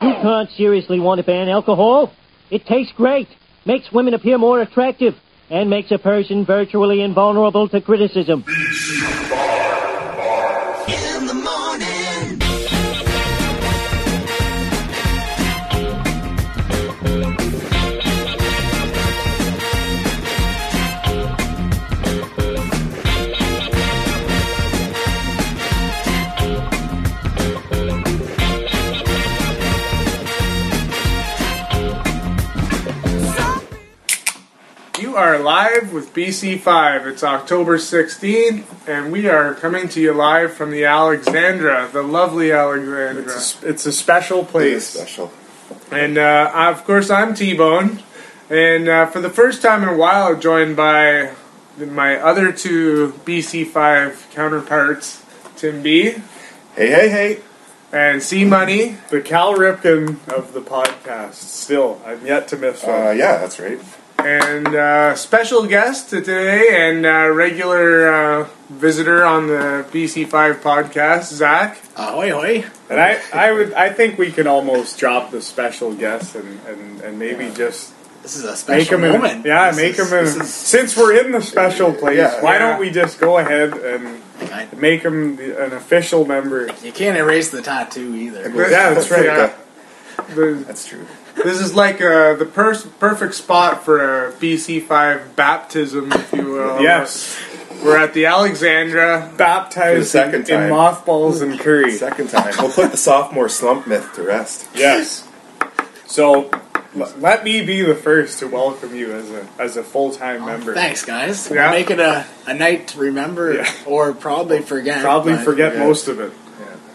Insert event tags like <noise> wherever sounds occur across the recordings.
You can't seriously want to ban alcohol. It tastes great, makes women appear more attractive, and makes a person virtually invulnerable to criticism. Are live with BC5. It's October 16th, and we are coming to you live from the Alexandra, the lovely Alexandra. It's a, it's a special It's place. special. And uh, of course, I'm T Bone. And uh, for the first time in a while, joined by my other two BC5 counterparts, Tim B Hey, hey, hey. and C Money. The Cal Ripken of the podcast. Still, I'm yet to miss one. Uh, yeah, that's right. And uh, special guest today and uh, regular uh, visitor on the BC5 podcast, Zach. Ahoy, hoy. and I, I would, I think we can almost drop the special guest and, and, and maybe just This is a make special him in, moment. yeah, This make is- him in. this is- Since we're in the special place, Yeah. why Yeah. don't we just go ahead and I- make him the, an official member? you can't erase the tattoo either. Yeah, that's right. <laughs> Yeah, The- that's true. This is like uh, the per- perfect spot for a BC5 baptism, if you will. Yes, We're at the Alexandra. baptized the second in, in time. mothballs and curry. Second time. We'll put the sophomore slump myth to rest. Yes. So l- let me be the first to welcome you as a as a full time member. Thanks, guys. Yeah. We'll make it a, a night to remember Yeah. or probably forget. Probably but- forget most of it.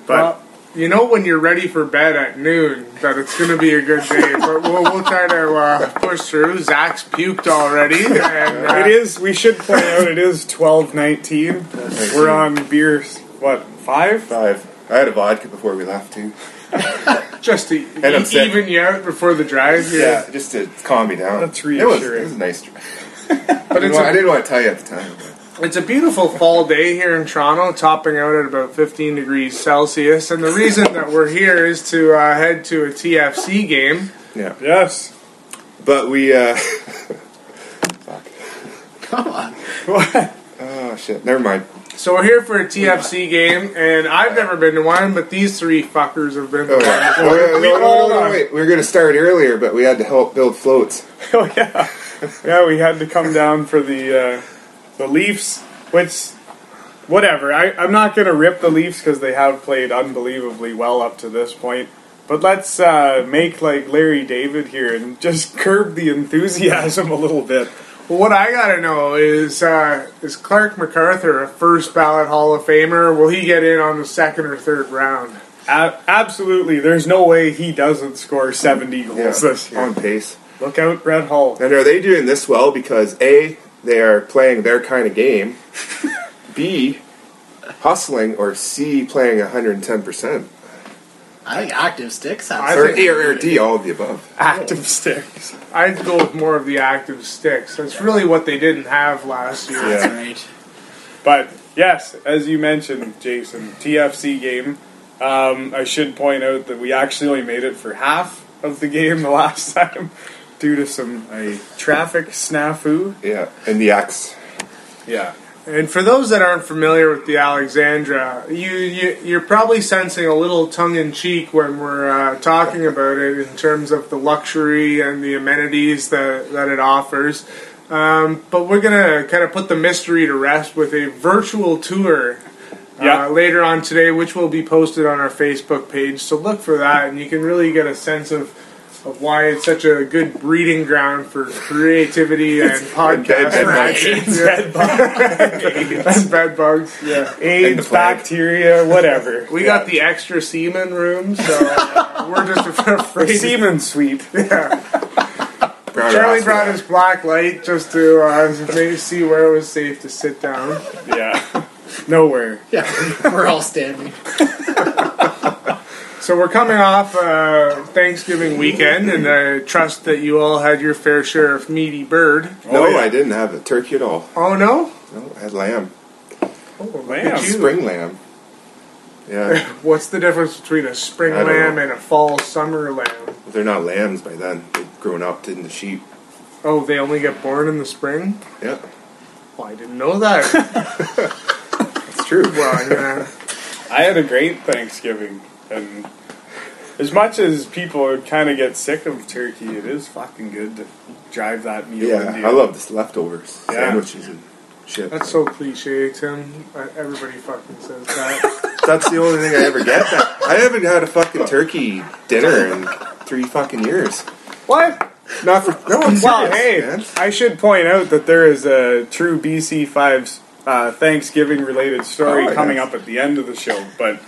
But But you know when you're ready for bed at noon that it's going to be a good day. But we'll, we'll try to uh, push through. Zach's puked already. And, uh, it is. We should point out it is twelve nineteen. We're on beer. What five? Five. I had a vodka before we left, too. <laughs> just to And I'm e- sick. even you out before the drive. Yeah, just to calm me down. That's It was, reassuring. it was a nice drive. <laughs> But I it's didn't, want, I a, didn't want to tell you at the time. But it's a beautiful fall day here in Toronto, topping out at about 15 degrees Celsius. And the reason that we're here is to uh, head to a TFC game. yeah. Yes. But we, uh. <laughs> Come on. What? Oh, shit. Never mind. So we're here for a TFC game, and I've never been to one, but these three fuckers have been to Oh, one. yeah. Oh, yeah, we no, no, all no, no, are. wait. We were going to start earlier, but we had to help build floats. <laughs> Oh yeah. Yeah, we had to come down for the uh, the Leafs, which whatever. I, I'm not going to rip the Leafs because they have played unbelievably well up to this point. But let's uh, make like Larry David here and just <laughs> curb the enthusiasm a little bit. Well, what I gotta know is uh, is Clark MacArthur a first ballot Hall of Famer? Will he get in on the second or third round? A- absolutely, there's no way he doesn't score 70 goals Yeah. this year. On pace. Look out, Brett Hull. And are they doing this well because A, they are playing their kind of game, B, hustling, or C, playing 110%? I think active sticks have I Or, think- A, or, or D, all of the above. Active sticks. I'd go with more of the active sticks. That's really what they didn't have last year. That's Yeah. right. But yes, as you mentioned, Jason, TFC game. Um, I should point out that we actually only made it for half of the game the last <laughs> time due to some a traffic snafu. Yeah, and the X. Yeah. And for those that aren't familiar with the Alexandra, you, you you're probably sensing a little tongue in cheek when we're uh, talking about it in terms of the luxury and the amenities that that it offers. Um, but we're gonna kind of put the mystery to rest with a virtual tour. Yeah. Uh, later on today, which will be posted on our Facebook page. So look for that, and you can really get a sense of, of why it's such a good breeding ground for creativity <laughs> and podcast bed- action. Bed and bed bugs. Yeah. AIDS, the bacteria, whatever. We got the extra semen room, so uh, <laughs> we're just <laughs> the afraid. semen suite. Brown Charlie Ross brought was- his black light just to uh, maybe see where it was safe to sit down. Yeah. Nowhere. Yeah, we're all standing. So we're coming off uh, Thanksgiving weekend, and I trust that you all had your fair share of meaty bird. No, Oh, yeah. I didn't have a turkey at all. Oh no! No, I had lamb. Oh, lamb. you. Spring lamb. Yeah, <laughs> What's the difference between a spring lamb know. and a fall summer lamb? they're not lambs by then. They've grown up into sheep. Oh, they only get born in the spring? Yeah, Well, I didn't know that. <laughs> it's true. well, I'm gonna. <laughs> I had a great Thanksgiving, and as much as people kind of get sick of turkey, it is fucking good to drive that meal Yeah, into. I love this leftovers, Yeah. sandwiches and shit. That's so cliche, Tim. Everybody fucking says that. <laughs> That's the only thing I ever get. That I haven't had a fucking turkey dinner in three fucking years. What? Not for no one's Well, hey, man. I should point out that there is a true BC Fives uh, Thanksgiving related story Oh, coming yes. up at the end of the show, but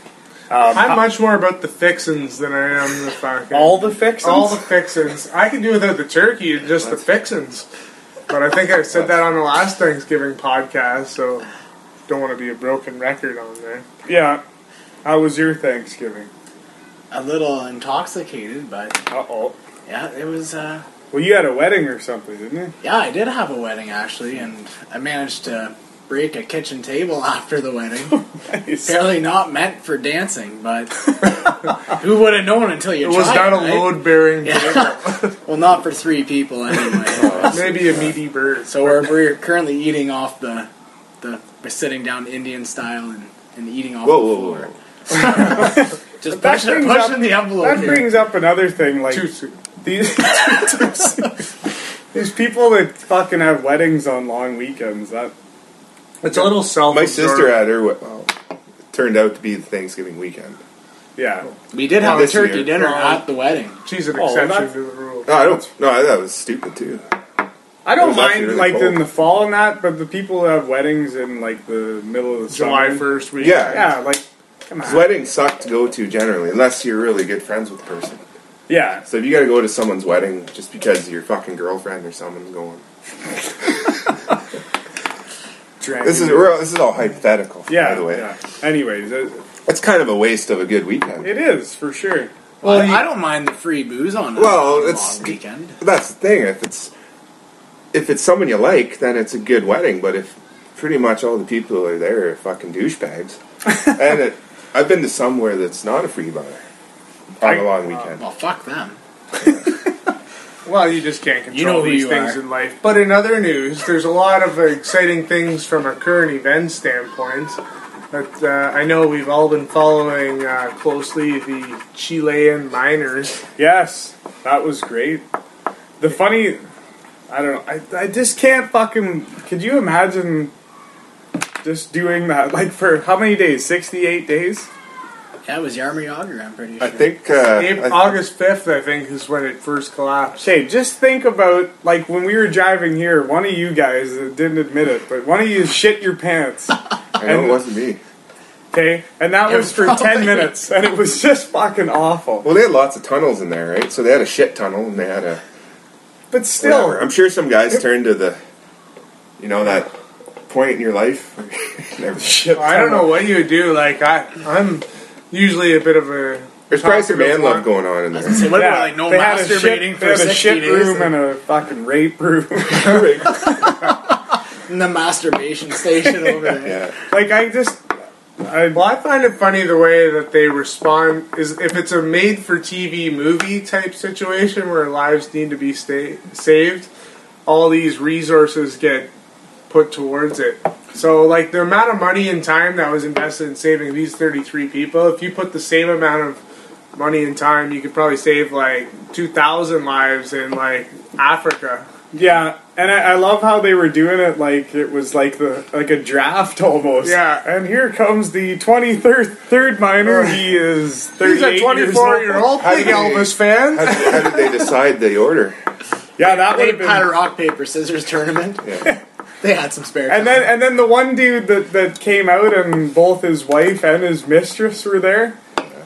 um, I'm much more about the fixins than I am the fucking. all the fixins. all the fixins. I can do without the turkey and just the fixins. But I think I said that on the last Thanksgiving podcast, so don't want to be a broken record on there. yeah. How was your Thanksgiving? A little intoxicated, but Uh oh. yeah, it was. Uh, Well, you had a wedding or something, didn't you? yeah, I did have a wedding actually, and I managed to break a kitchen table <laughs> after the wedding. Nice. Apparently not meant for dancing, but <laughs> who would have known until you It was tried? not a load bearing Yeah. <laughs> well, not for three people anyway. maybe a meaty bird. so we're, we're currently eating off the the we're sitting down Indian style and, and eating off Whoa, the whoa, floor. whoa! Just That pushing, brings pushing up- the envelope. That here. brings up another thing, like Too soon. these these people that fucking have weddings on long weekends. That It's a little self. My sister had her. Well, it turned out to be the Thanksgiving weekend. yeah. we did have a This turkey year. dinner Well, at the wedding. She's an Oh, exception that's- to the rule. No, I don't. No, I, that was stupid too. I It don't was actually mind really like cold. in the fall and that, but the people who have weddings in like the middle of the July summer, first week. Yeah. Yeah, like come on. Weddings suck to go to generally, unless you're really good friends with the person. Yeah, So if you got to go to someone's wedding just because your fucking girlfriend or someone's going, drank this is it. we're, this is all hypothetical. yeah. by the way, yeah. Anyways, uh, it, it's kind of a waste of a good weekend. it is for sure. Well, you- I don't mind the free booze on a Well, long it's- weekend. That's the thing. If it's if it's someone you like, then it's a good wedding. But if pretty much all the people who are there are fucking douchebags, <laughs> and it, I've been to somewhere that's not a free bar on I- a long weekend. Well, fuck them. <laughs> Well, you just can't control You know these things are. in life. But in other news, there's a lot of exciting things from a current event standpoint. But uh, I know we've all been following uh, closely the Chilean miners. Yes, that was great. The funny, I don't know. I, I just can't fucking. Could you imagine just doing that? Like for how many days? Sixty-eight days. Yeah, it was Yarmer Yager, I'm pretty sure. I think uh, April, I- August 5th, I think, is when it first collapsed. Okay, just think about like when we were driving here. One of you guys uh, didn't admit it, but one of you shit your pants. <laughs> I know it wasn't me. Okay, and that was was for ten probably- minutes, and it was just fucking awful. Well, they had lots of tunnels in there, right? So they had a shit tunnel, and they had a. But still, Whatever. I'm sure some guys turned to the, you know, that point in your life. <laughs> Never- shit. I don't know what you would do. Like, I, I'm usually a bit of a. There's probably some man love going on in there. Say, what Yeah, like no they had a shit, they for had a 60 shit days? room and a fucking rape room. <laughs> and the masturbation station over there. Yeah. like I just, I, Well, I find it funny the way that they respond is if it's a made-for-TV movie type situation where lives need to be sta- saved, all these resources get put towards it. So, like the amount of money and time that was invested in saving these 33 people, if you put the same amount of money and time, you could probably save like 2,000 lives in like Africa. yeah, and I, I love how they were doing it like it was like the like a draft almost. Yeah. and here comes the twenty third third miner. <laughs> He is He's a 24-year-old How big Elvis fan. How, how did they decide the order? <laughs> Yeah, that would They have been. had a rock paper scissors tournament. Yeah. They had some spare. And then and then the one dude that, that came out and both his wife and his mistress were there.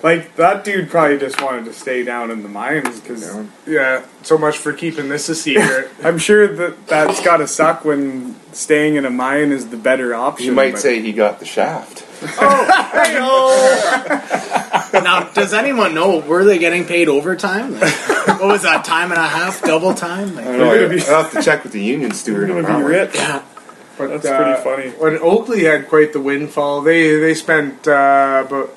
Like that dude probably just wanted to stay down in the mines because Yeah. Yeah, so much for keeping this a secret. <laughs> I'm sure that that's got to suck when staying in a mine is the better option. You might but- say he got the shaft. <laughs> Oh no <laughs> Now, does anyone know were they getting paid overtime? Like, what was that time and a half, double time? Like, I don't know. I- be- I'll have to check with the union You're steward gonna be that rich. yeah, But, That's uh, pretty funny. When Oakley had quite the windfall, they they spent uh, about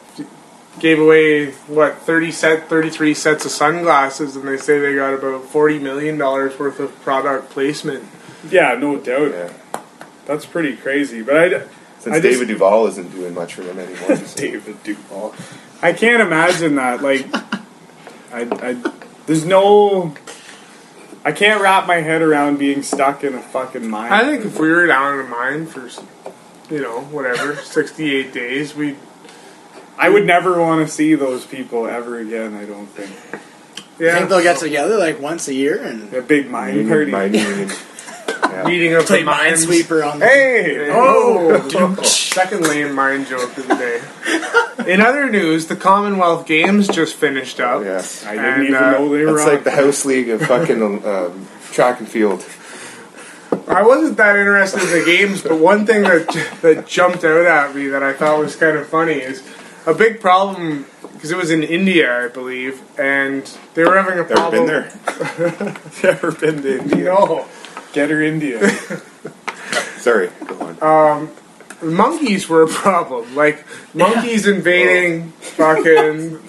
gave away what 30 set 33 sets of sunglasses and they say they got about 40 million dollars worth of product placement Yeah, no doubt. Yeah. That's pretty crazy. But I, Since I just- David Duval isn't doing much for them anymore. <laughs> David Duval. I can't imagine that. Like, I, I, there's no. I can't wrap my head around being stuck in a fucking mine. i think if we were down in a mine for you know whatever 68 days we I would never want to see those people ever again. I don't think I yeah think they'll get together like once a year and a big mine Union- party. mine union. <laughs> Yeah. meeting of play. Minesweeper on the. Hey, Oh, <laughs> second lame mine joke of the day. In other news, the Commonwealth Games just finished up. Yes. I didn't And, even uh, know they were That's on. like the house league of fucking um, track and field. I wasn't that interested in the games, but one thing that that jumped out at me that I thought was kind of funny is a big problem because it was in India, I believe, and they were having a problem. Never been there. <laughs> Never been to India. No, Get her India. <laughs> Sorry. Go on. Uh, monkeys were a problem. Like monkeys invading <laughs> fucking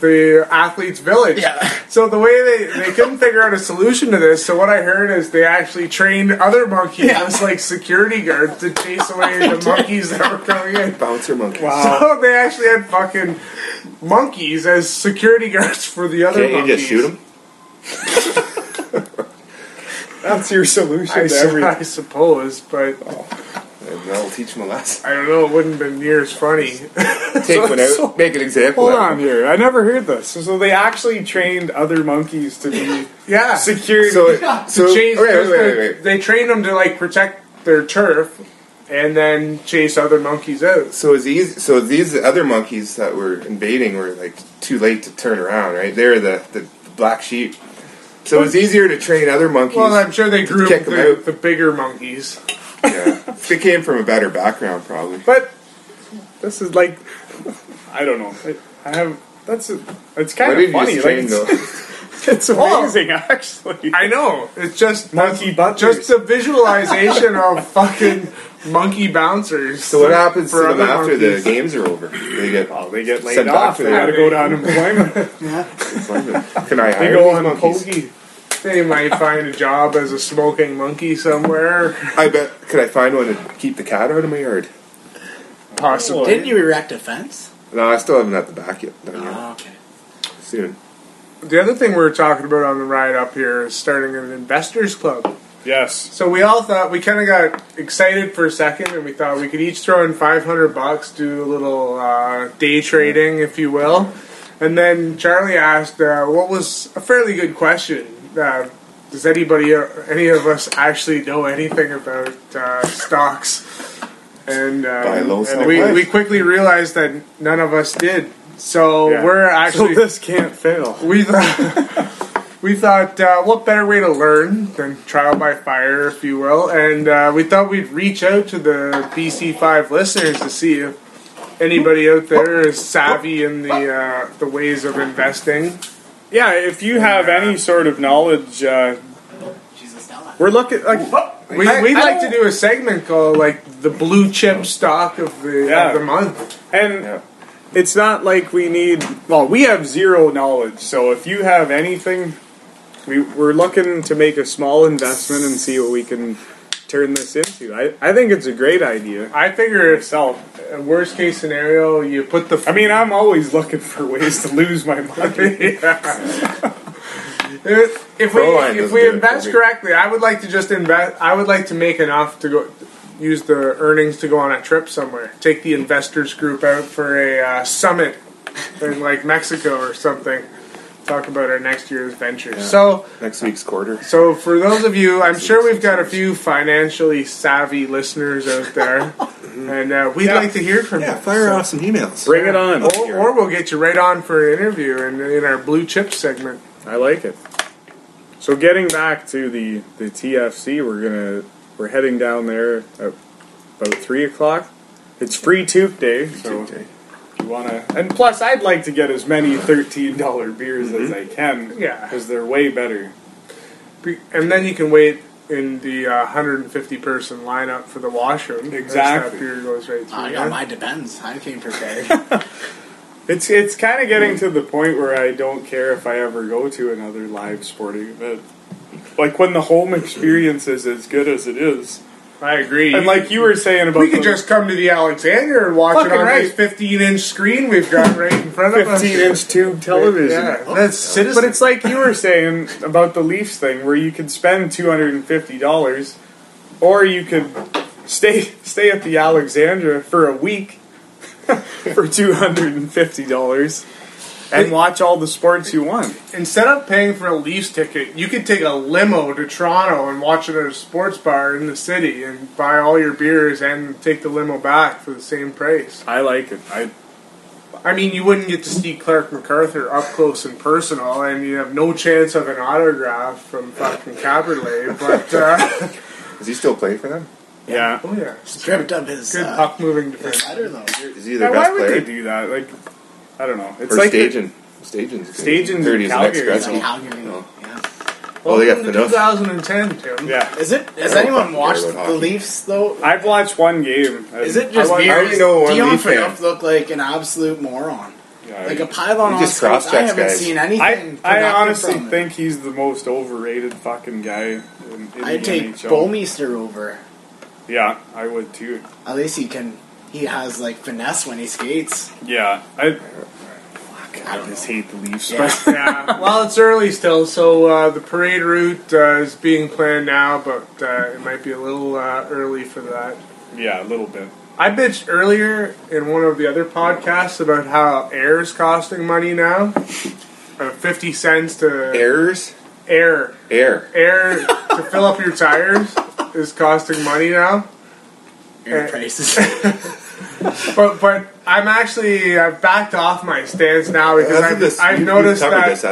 the athletes' village. Yeah. So the way they they couldn't figure out a solution to this. So what I heard is they actually trained other monkeys Yeah. as like security guards to chase away <laughs> the monkeys that were coming in. Bouncer monkey. So <laughs> they actually had fucking monkeys as security guards for the other Can't you monkeys. just shoot them? <laughs> That's your solution I, to su- everything. I suppose, but oh. And that'll teach them a lesson. I don't know. It wouldn't have been near as funny. <laughs> Take one out, make an example. Hold on here. I never heard this. So, so they actually trained other monkeys to be <laughs> yeah. security. So, so chase, wait, wait, wait, wait, wait. They trained them to like protect their turf, and then chase other monkeys out. So is these so these other monkeys that were invading were like too late to turn around, right? They're the, the, the black sheep. So it's easier to train other monkeys. Well, I'm sure they grew the, the bigger monkeys. Yeah. they came from a better background, probably. but this is like, I don't know. I, I have that's a, it's kind did of you funny. Like, train it's, though? <laughs> it's amazing, actually. I know. It's just Monkey that's- butters. Just the visualization of fucking monkey bouncers. So what happens for to them other after the games are over? They get Oh, they get laid off. They got to go to unemployment. <laughs> Yeah. Can I they hire go these on monkeys? pokey. They might find a job as a smoking monkey somewhere. I bet. Could I find one to keep the cat out of my yard? Possibly. Didn't you erect a fence? No, I still haven't at the back yet. Done yet. Oh, okay. Soon. The other thing we were talking about on the ride up here is starting an investors club. Yes. So we all thought we kind of got excited for a second, and we thought we could each throw in 500 bucks, do a little uh, day trading, if you will. And then Charlie asked, uh, what was a fairly good question. Uh, does anybody, uh, any of us, actually know anything about uh, stocks? And, uh, Buy low, and we, we quickly realized that none of us did. So Yeah. we're So actually this can't fail. <laughs> we thought we thought uh, what better way to learn than trial by fire, if you will, and uh, we thought we'd reach out to the BC Five listeners to see if anybody out there is savvy in the uh, the ways of investing. Yeah, if you have any sort of knowledge, uh, we're looking like We, I- we'd I like to do a segment called like the blue chip stock of the Yeah. of the month. And Yeah. it's not like we need. Well, we have zero knowledge. So if you have anything, we, we're looking to make a small investment and see what we can turn this into. I, I think it's a great idea. I figure if Myself. uh, worst case scenario, you put the I mean, I'm always looking for ways to lose my money. <laughs> If if we Proline if we invest correctly, I would like to just invest. I would like to make enough to go use the earnings to go on a trip somewhere. Take the investors group out for a uh, summit in like Mexico or something. Talk about our next year's ventures. So Next week's quarter. so for those of you, I'm sure we've got a few financially savvy listeners out there, <laughs> and uh, we'd Yeah. like to hear from you. fire off some emails. Bring it on. Or, or we'll get you right on for an interview in, in our blue chip segment. I like it. So getting back to the the TFC, we're gonna we're heading down there at about three o'clock. It's free toque day, so Okay. You wanna. And plus, I'd like to get as many thirteen dollar beers as I can. Yeah. because they're way better. And then you can wait in the uh, 150 person lineup for the washroom. Exactly. That beer goes right through. I got my depends. I came prepared. <laughs> It's it's kind of getting to the point where I don't care if I ever go to another live sporting event. Like when the home experience is as good as it is, I agree. and like you were saying about we could the just come to the Alexander and watch it on right. this 15 inch screen we've got right in front of us. 15 inch tube television. Yeah, that's citizen. But it's like you were saying about the Leafs thing, where you could spend two hundred and fifty dollars, or you could stay stay at the Alexandra for a week <laughs> for two hundred and fifty dollars and watch all the sports you want. instead of paying for a Leafs ticket, you could take a limo to Toronto and watch it at a sports bar in the city and buy all your beers and take the limo back for the same price. I like it. I I mean, you wouldn't get to see Clark MacArthur up close and personal, and you have no chance of an autograph from fucking Kaberle. But uh, <laughs> Is he still playing for them? yeah. oh yeah, Stripped up his good uh, puck moving defense. better though. Is he Yeah, their why best would player? they do that? Like, I don't know. It's Or like the- Stajan? Stajan's Stajan's Third in is the next Calgary. Gretzky. Calgary. Oh. Yeah. Oh, they got Welcome to enough. 2010, Tim. yeah. Is it? Has I don't anyone watched the hockey. Leafs though? I've watched one game. Is it just I wa- me? I or only does know one Dion Phaneuf look like an absolute moron? Yeah, Like a pylon He on just skates. I haven't guys. seen anything. I, I honestly from him. think he's the most overrated fucking guy in, in I'd the take NHL. Bouwmeester over. Yeah, I would too. At least he can. He has like finesse when he skates. Yeah, I, I I don't just know. hate the Leafs. Yeah. But <laughs> yeah, well, it's early still, so uh, the parade route uh, is being planned now, but uh, it might be a little uh, early for that. yeah, a little bit. I bitched earlier in one of the other podcasts about how air is costing money now. Uh, 50 cents to Errors? air. Air. Air to fill up your tires is costing money now. Air prices. <laughs> But but I'm actually I've backed off my stance now because I've, this- I've you- noticed you that this,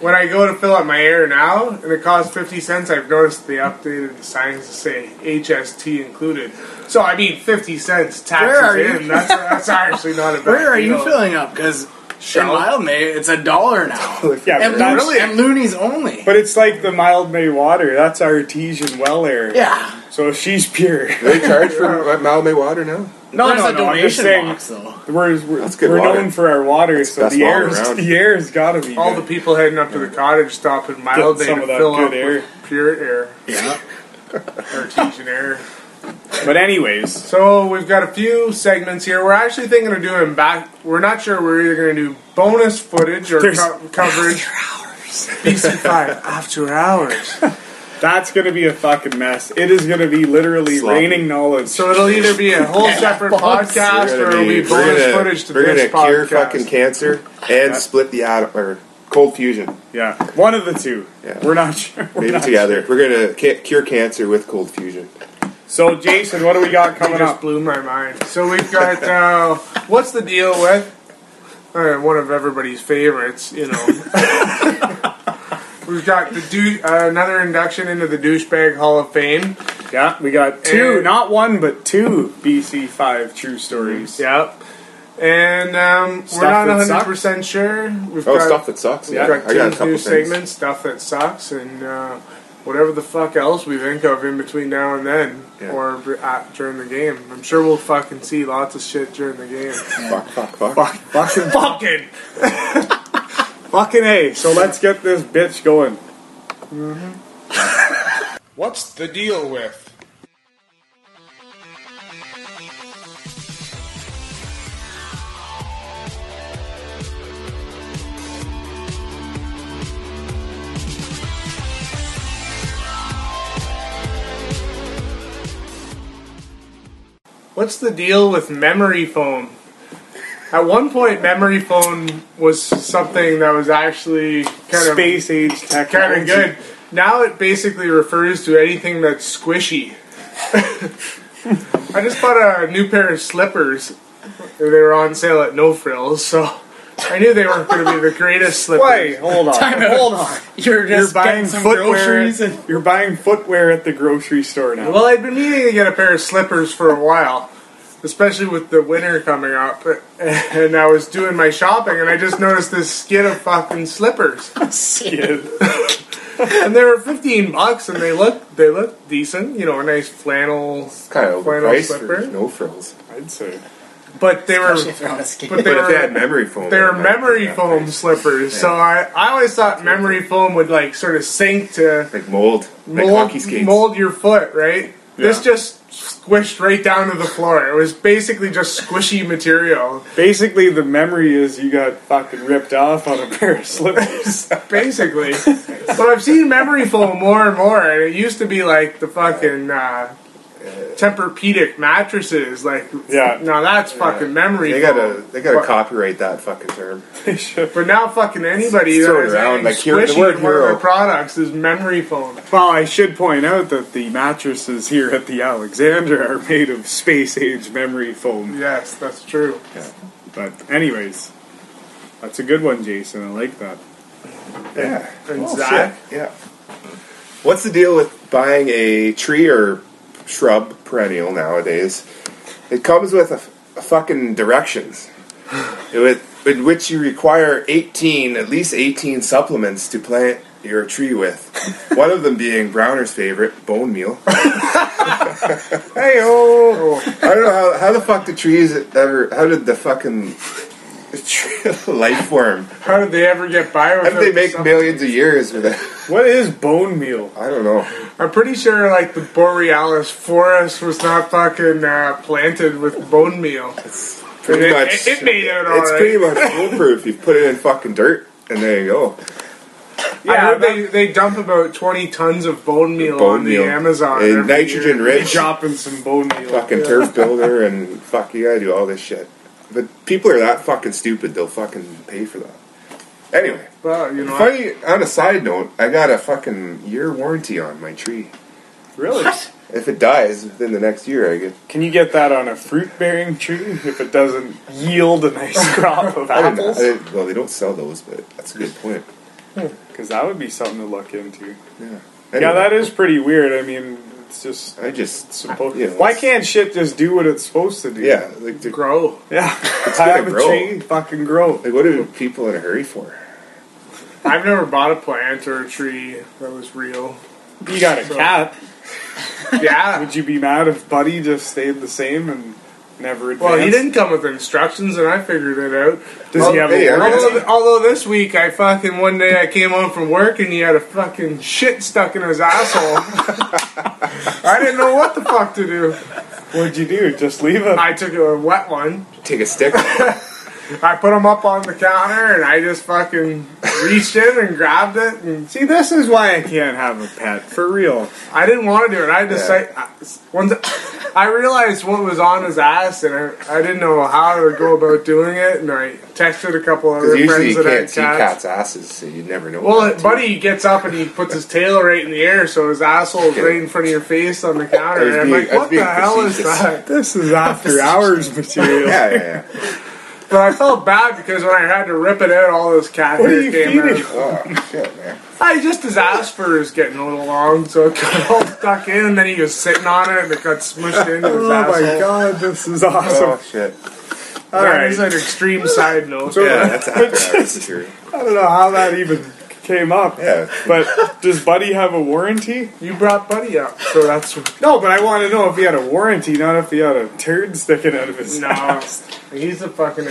when I go to fill up my air now and it costs 50 cents, I've noticed they updated the signs to say HST included. So I mean 50 cents Where are taxes you? in. That's that's actually not a <laughs> bad Where are you filling up? Because in Shell. Mildmay it's a dollar now. <laughs> Yeah, and, but, that's, Loonie, and Loonie's only. but it's like the Mildmay water. That's artesian well air. yeah. So she's pure. They charge for <laughs> what, Mildmay water now? No, There's no, a no. I'm just donation saying. box though. We're, we're, That's good we're water. known for our water, so best the water air's around. the air's got to be All good. the people heading up to the cottage stop in mild Get day some to of that fill good up air. with pure air, Yeah. <laughs> artesian air. But anyways, So we've got a few segments here. We're actually thinking of doing back. We're not sure. We're either going to do bonus footage or There's- co- coverage. BC5 <laughs> after hours. that's gonna be a fucking mess. It is gonna be literally Sloppy. raining knowledge. So it'll either be a whole separate podcast or gonna it'll be be- bonus we're gonna, footage to we're this gonna cure fucking cancer and split the atom or cold fusion. yeah, one of the two. Yeah. We're not sure. <laughs> We're Maybe not together. We're gonna ca- cure cancer with cold fusion. Sure. So, Jason, what do we got <laughs> coming just up? blew my mind. So we've got uh, what's the deal with uh, one of everybody's favorites? You know, <laughs> we've got the dou- uh, another induction into the douchebag Hall of Fame. Yeah, we got two, And- not one, but two BC five true stories. Yep. And um, we're not that 100 percent sure. We've Oh, got, stuff that sucks. we've Yeah, got I got a Tim's couple new things. segments, stuff that sucks, and uh, whatever the fuck else we think of in between now and then, Yeah. or at, during the game. I'm sure we'll fucking see lots of shit during the game. <laughs> Fuck, fuck, fuck. Fuck, fucking, <laughs> fucking. <laughs> fucking a. So let's get this bitch going. Mm-hmm. What's the deal with? What's the deal with memory foam? At one point, memory foam was something that was actually kind of Space age technology. kind of good. Now it basically refers to anything that's squishy. <laughs> I just bought a new pair of slippers. They were on sale at No Frills, so I knew they weren't going to be the greatest <laughs> slippers. Wait, hold on. Hold on. You're You're just buying some footwear. groceries and You're buying footwear at the grocery store now. Well, I've been needing to get a pair of slippers for a while, especially with the winter coming up. And I was doing my shopping, and I just noticed this skid of fucking slippers. <laughs> Kid. <laughs> and they were 15 bucks and they look they look decent you know a nice flannel Kind of flannel overpriced slipper no frills. I'd say. But they were Especially they're on a skate. but they But if they had memory foam, they were it might- memory yeah, foam slippers. So I, I always thought memory foam would like sort of sink to like mold, like mold, hockey skates. mold your foot, right? This just squished right down to the floor. It was basically just squishy material. Basically, the memory is you got fucking ripped off on a <laughs> pair of slippers. Basically. but I've seen memory foam more and more, and it used to be like the fucking uh, Tempur-Pedic mattresses. Like, Yeah. now that's fucking memory They gotta, they gotta But- copyright that fucking term. <laughs> They should. But now fucking anybody Throw that it is around, like hero- the squishy word in one of their hero. products is memory foam. well, I should point out that the mattresses here at the Alexander are made of space age memory foam. Yes, that's true. Yeah. But, anyways, that's a good one, Jason. I like that. Yeah. And Oh, Zach? shit. Yeah. What's the deal with buying a tree or shrub perennial nowadays? It comes with a, a fucking directions, with in which you require eighteen, at least eighteen supplements to plant your tree with. One of them being Browner's favorite, bone meal. <laughs> Hey, oh! I don't know how, how the fuck the trees ever. How did the fucking <laughs> life form? How did they ever get by with How did they make Some- millions of years with it? What is bone meal? I don't know. I'm pretty sure like the Borealis forest was not fucking uh, planted with bone meal. Pretty It- much. it- it made it all It's right. pretty much <laughs> foolproof. You put it in fucking dirt, and there you go. I heard they, they dump about 20 tons of bone meal Bone on meal. the Amazon. And nitrogen year. rich. Dropping some bone meal. Fucking turf <laughs> builder, and fuck, you gotta do all this shit. But people are that fucking stupid. They'll fucking pay for that. Anyway, Well, you know, funny. On a side note, I got a fucking year warranty on my tree. Really? If it dies within the next year, I get. Can you get that on a fruit bearing tree if it doesn't yield a nice <laughs> crop of I didn't, I apples? didn't, well, they don't sell those, but that's a good point. Hmm. Because that would be something to look into. Yeah. Yeah, that is pretty weird. I mean, it's just I just. supposed. Yeah, Why can't shit just do what it's supposed to do? Yeah, like, to grow. yeah. <laughs> gonna I have a grow. tree, fucking grow. like, what are people in a hurry for? I've never bought a plant or a tree that was real. You got a cat. Yeah. <laughs> Would you be mad if Buddy just stayed the same and never advanced? Well, he didn't come with instructions, and I figured it out. Does he oh, have Hey, a I warranty? Although, although this week I fucking one day I came home from work and he had a fucking shit stuck in his asshole. <laughs> I didn't know what the fuck to do. What'd you do? Just leave it? I took a wet one. Take a stick. <laughs> I put him up on the counter and I just fucking reached in and grabbed it and See, this is why I can't have a pet. For real. I didn't want to do it. I had to Yeah. say once I realized what was on his ass and I, I didn't know how to go about doing it and I texted a couple other Because usually friends you that can't see cats. cats' asses, so you never know. Well, what to buddy gets up and he puts his tail right in the air, so his asshole is right in front of your face on the <laughs> counter. I was And I'm being- like, I was what the being hell is facetious. that? <laughs> This is after <laughs> hours material. Yeah, yeah, yeah. But I felt bad because when I had to rip it out, all this cat What are hair you came feeding? out. Oh shit, man. I just his ass fur is getting a little long, so it got all stuck in, and then he was sitting on it, and it got smushed into his Oh asshole. my god, this is oh, awesome. Oh shit. All right. That right. an extreme side note. Yeah, that's after hours material. I don't know how that even came up. Yeah. But does Buddy have a warranty? You brought Buddy up, so that's No, but I want to know if he had a warranty, not if he had a turd sticking out of his no. ass. He's a fucking.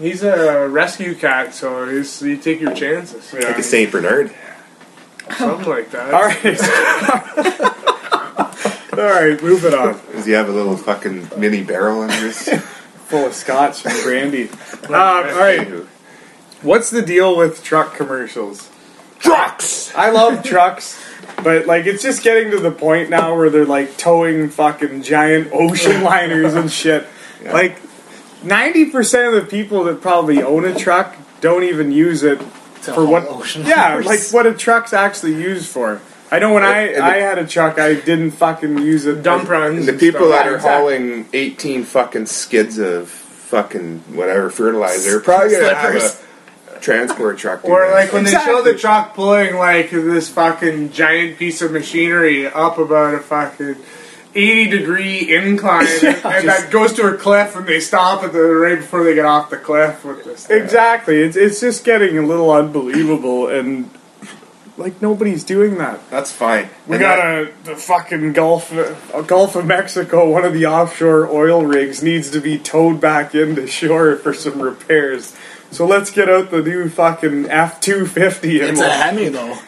He's a rescue cat, so he's, you take your chances. Yeah. Like a Saint Bernard. Something like that. All right. <laughs> All right, moving on. Does he have a little fucking mini barrel under his? <laughs> Full of scotch and brandy. <laughs> Uh, all right, what's the deal with truck commercials? Trucks. I love trucks, but like it's just getting to the point now where they're like towing fucking giant ocean liners and shit. Like ninety percent of the people that probably own a truck don't even use it for what. Ocean Yeah, liners. like what a truck's actually used for. I know when I the- I had a truck, I didn't fucking use it. Dump runs. And the and people stuff. that are exactly. hauling 18 fucking skids of fucking whatever fertilizer probably gonna Slippers. have a transport truck. do Or that. like when they show the truck pulling like this fucking giant piece of machinery up about a fucking eighty degree incline, <laughs> and, and that goes to a cliff, and they stop at the right before they get off the cliff with this. thing. Exactly. It's it's just getting a little unbelievable and like nobody's doing that. That's fine. We And got that- a the fucking Gulf uh, Gulf of Mexico. One of the offshore oil rigs needs to be towed back into shore for some repairs. So let's get out the new fucking F two fifty and It's a we'll- Hemi though.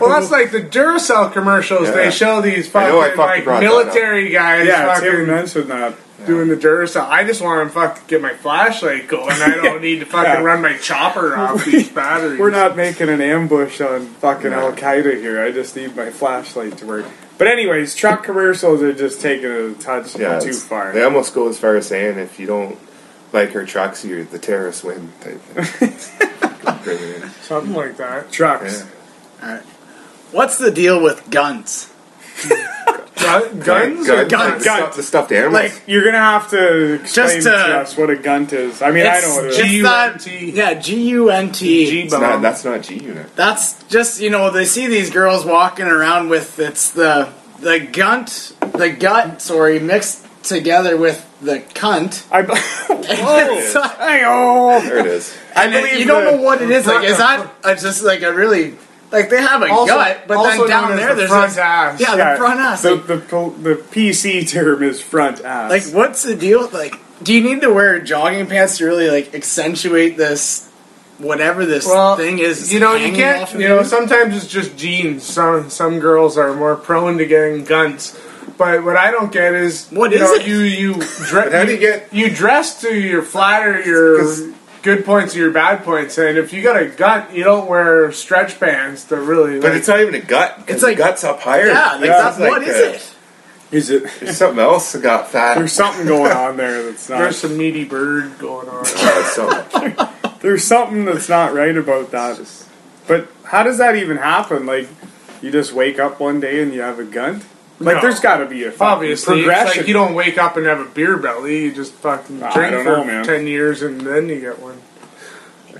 Well, that's like the Duracell commercials. Yeah. They show these I fucking know I fucking like brought that up. military guys yeah. Tim fucking mentioned that. Uh, doing the Duracell. I just want to fucking get my flashlight going. I don't <laughs> need to fucking Yeah. run my chopper off these <laughs> batteries. We're not making an ambush on fucking Al Qaeda here. I just need my flashlight to work. But anyways, truck commercials are just taking it a touch yeah, too far. They almost go as far as saying if you don't like her trucks, you're the terrorist win type thing. <laughs> Something like that. Trucks. Yeah. What's the deal with guns? Gun, guns, <laughs> Gun- or Guns. the stuff- The stuffed animals. Like you're gonna have to explain Just, to uh, us what a gunt is. I mean, I know what it is. it's not- G-U-N-T. Yeah, G U N T. it's not, that's not G unit. That's just you know they see these girls walking around with it's the the gunt the gut sorry mixed together with the cunt. I, It's <laughs> like- oh, There it is. and believe you don't the- know what it is. Like, is that uh, just like a really like they have a Also- gut, but also then down as there the there's front a, ass. yeah, yeah, the front ass. The, Like, the, pol- the PC term is front ass. like, what's the deal? Like, do you need to wear jogging pants to really like accentuate this? Whatever this Well, thing is, you know, you hanging can't. off of You know, sometimes it's just genes. Some some girls are more prone to getting guns. But what I don't get is What you is know, it? You you, dre- how do you get- you dress to your flatter your good points or your bad points, and if you got a gut, you don't wear stretch pants to really. But like- it's not even a gut. 'cause It's like- gut's up higher. yeah, like, This that's, like what is a- it? is it? There's something else that got fat. There's something going on there that's not. there's some meaty bird going on. <laughs> So- There's something that's not right about that. But how does that even happen? Like, you just wake up one day and you have a gun? Like, No. there's got to be a fucking Obviously, it's progression. like you don't wake up and have a beer belly. You just fucking I drink for know, ten years and then you get one.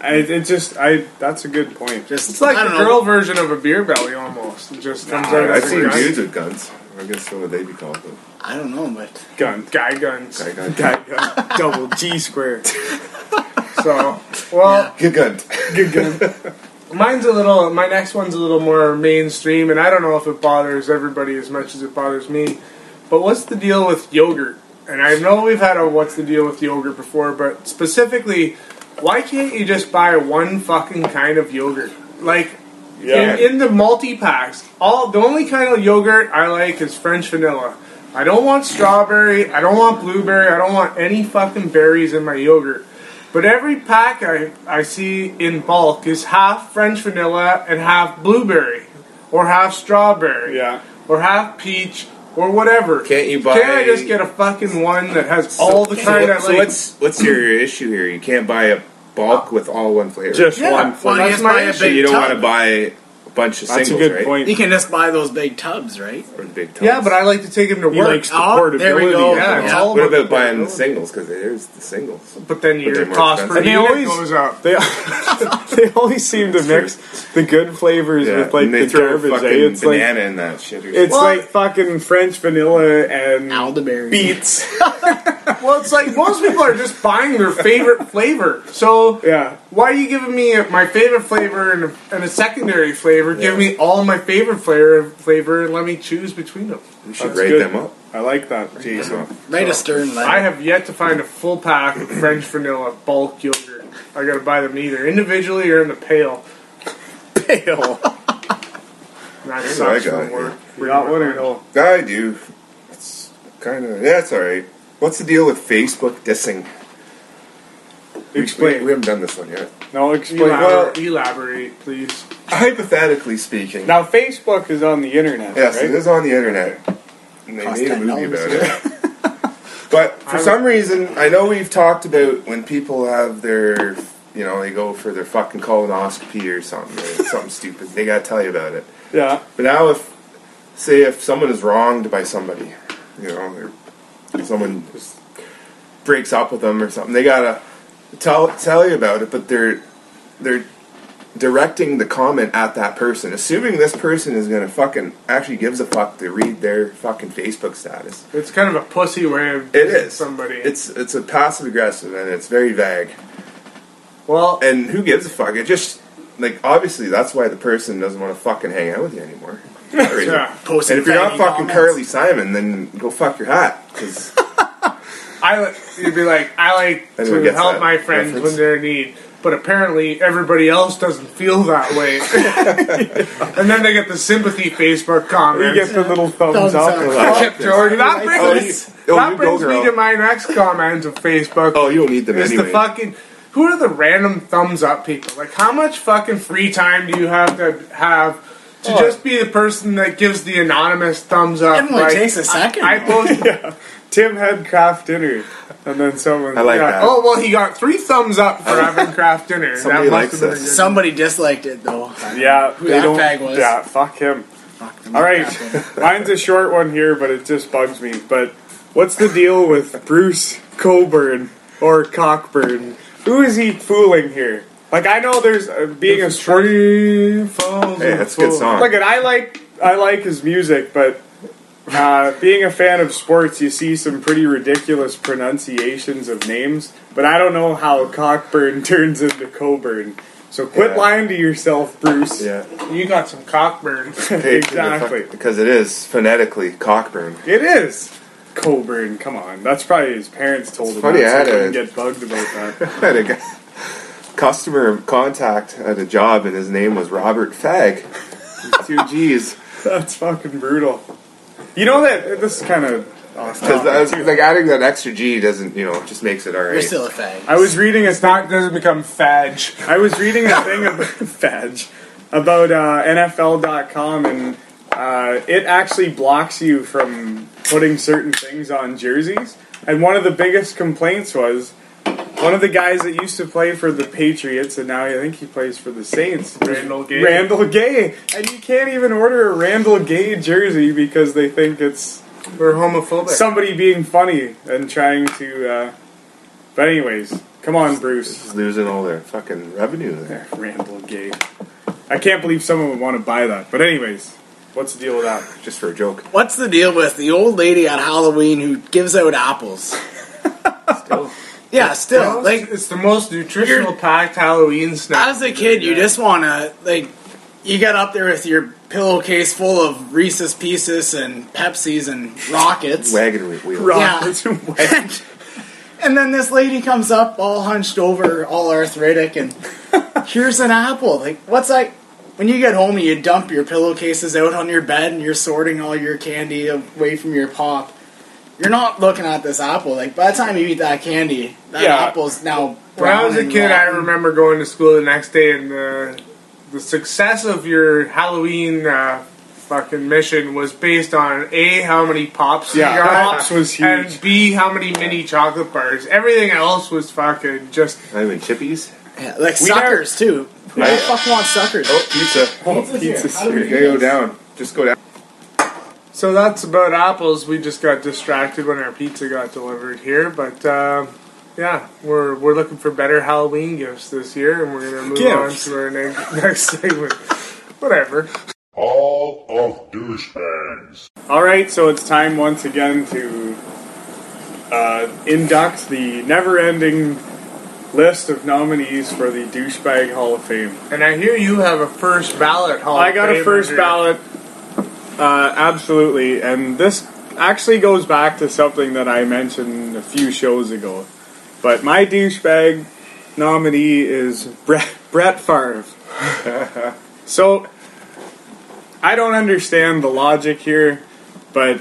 I, it just, I. That's a good point. Just It's like I the don't know. girl version of a beer belly almost. It just comes Nah, out I've seen dudes with guns. I guess what would they be called? But I don't know, but Gun. guy guns. guy gun. Guy gun. Double G square. So, well, Good gun. Good gun. Mine's a little. My next one's a little more mainstream, and I don't know if it bothers everybody as much as it bothers me. But what's the deal with yogurt? And I know we've had a what's the deal with yogurt before, but specifically, why can't you just buy one fucking kind of yogurt? Like Yeah. in, in the multi packs, all the only kind of yogurt I like is French vanilla. I don't want strawberry. I don't want blueberry. I don't want any fucking berries in my yogurt. But every pack I, I see in bulk is half French vanilla and half blueberry, or half strawberry, Yeah. or half peach, or whatever. Can't you buy- Can't I just get a fucking one that has all the so, kind I so like? what's what's your issue here? You can't buy a bulk with all one flavor. Just Yeah. one flavor. don't you That's my issue. you don't want to buy a bunch of That's a good right? point. You can just buy those big tubs, right? Or the big tubs. yeah, but I like to take him to He work. likes the Oh, portability. there we go. yeah, it's Yeah. all What about about buying the singles? Because there's the singles. But then they're your more cost per expensive. They unit always- goes up. <laughs> They <laughs> they always seem to mix the good flavors Yeah, with like and they the throw garbage. fucking Eh? It's like banana in that shit. Or it's Well- like fucking French vanilla and Alderberry. beets. <laughs> Well, it's like most people are just buying their favorite flavor. So yeah, why are you giving me my favorite flavor and a, and a secondary flavor? Give me all my favorite flavor, flavor and let me choose between them. we should That's rate good. them up. I like that, Jason. Write a stern letter. I have yet to find a full pack of French vanilla bulk yogurt. I gotta buy them either individually or in the pail. Pale. And <laughs> that Here's sucks what I for got work. We got one or no? I do. It's kind of yeah, it's all right. What's the deal with Facebook dissing? We, Explain. We, we haven't done this one yet. No, explain. Elaborate, Well, elaborate, please. Hypothetically speaking, now Facebook is on the internet, yes, right? it is on the internet, and they Cost made a movie $10. about it. <laughs> but for some reason, I know we've talked about when people have their, you know, they go for their fucking colonoscopy or something, or <laughs> something stupid. They gotta tell you about it. Yeah, But now, if say if someone is wronged by somebody, you know, or someone just breaks up with them or something, they gotta tell tell you about it. But they're they're directing the comment at that person, assuming this person is gonna fucking actually gives a fuck to read their fucking Facebook status. It's kind of a pussy way of It is somebody. It's it's a passive aggressive and it's very vague. well, And who gives a fuck? It just like obviously that's why the person doesn't want to fucking hang out with you anymore. <laughs> Yeah. Posting And if you're not fucking comments. Carly Simon, then go fuck your hat. Because <laughs> I you'd be like, I like Anyone to help that my friends reference? when they're in need, but apparently everybody else doesn't feel that way. <laughs> <laughs> and then they get the sympathy Facebook comments. You comments. get the little thumbs, Thumbs up. up. Chip Jordan. That oh, brings, Oh, you- oh, that you brings go, me to my next comment of Facebook. oh, you don't need them is anyway. the fucking who are the random thumbs up people? Like, how much fucking free time do you have to have to Oh. just be the person that gives the anonymous thumbs up? It only like, takes a second. I, I post. <laughs> yeah. Tim had Kraft Dinner, and then someone. I like yeah. that. Oh well, he got three thumbs up for having Kraft Dinner. <laughs> Somebody that likes must have been a this. Somebody disliked it though. Yeah, Who they that don't. fag was. Yeah, fuck him. Fuck All right, <laughs> mine's a short one here, but it just bugs me. But what's the deal with Bruce Coburn or Cockburn? Who is he fooling here? Like I know there's uh, being a sport. Tree falls Hey, that's a good song. Look, at I like I like his music, but uh, being a fan of sports, you see some pretty ridiculous pronunciations of names. But I don't know how Cockburn <laughs> turns into Coburn. So quit Yeah. lying to yourself, Bruce. yeah, You got some Cockburn. <laughs> Exactly. because it is phonetically Cockburn. It is Coburn. Come on, that's probably his parents told him. funny, that, I so had he a- wouldn't get bugged about that. <laughs> I had a guy, customer contact at a job, and his name was Robert Fag. Two G's. that's fucking brutal. You know that this is kind of off Because topic, too. like adding that extra G doesn't, you know, just makes it You're alright. still a fag. I was reading it's not doesn't become fadge. I was reading a thing about <laughs> Fadge about uh, NFL.com and uh, it actually blocks you from putting certain things on jerseys. And one of the biggest complaints was one of the guys that used to play for the Patriots and now I think he plays for the Saints. Randall Gay. Randall Gay, and you can't even order a Randall Gay jersey because they think it's We're homophobic. somebody being funny and trying to. Uh, but anyways, come on, Bruce. He's losing all their fucking revenue there. Randall Gay. I can't believe someone would want to buy that. But anyways, what's the deal with that? Just for a joke. What's the deal with the old lady on Halloween who gives out apples? Still. Yeah, still like like it's the most nutritional packed Halloween snack. as a kid, you just want to like you get up there with your pillowcase full of Reese's Pieces and Pepsis and rockets. <laughs> Wagon wheel. Rockets and <laughs> wedge. And then this lady comes up, all hunched over, all arthritic, and <laughs> here's an apple. Like, what's that? When you get home and you dump your pillowcases out on your bed and you're sorting all your candy away from your pop, you're not looking at this apple. Like, by the time you eat that candy, that Yeah. apple's now. When I was a brown and kid, I remember going to school the next day, and the the success of your Halloween uh, fucking mission was based on a how many pops Yeah, you got, pops was huge. and b how many mini chocolate bars. Everything else was fucking just. I mean, chippies. Yeah, like We suckers, too. Who the fuck wants suckers? Oh, pizza. Oh, pizza's How do here. You go down. Just go down. So that's about apples. We just got distracted when our pizza got delivered here, but um, yeah, we're we're looking for better Halloween gifts this year, and we're gonna move Gifts? on to our ne- <laughs> next segment. Whatever. All of Douchebags. All right, so it's time once again to uh, induct the never-ending list of nominees for the douchebag Hall of Fame. And I hear you have a first ballot. Hall I of got a Famer first here. ballot. Uh, absolutely, and this actually goes back to something that I mentioned a few shows ago. But my douchebag nominee is Brett, Brett Favre. <laughs> so I don't understand the logic here, but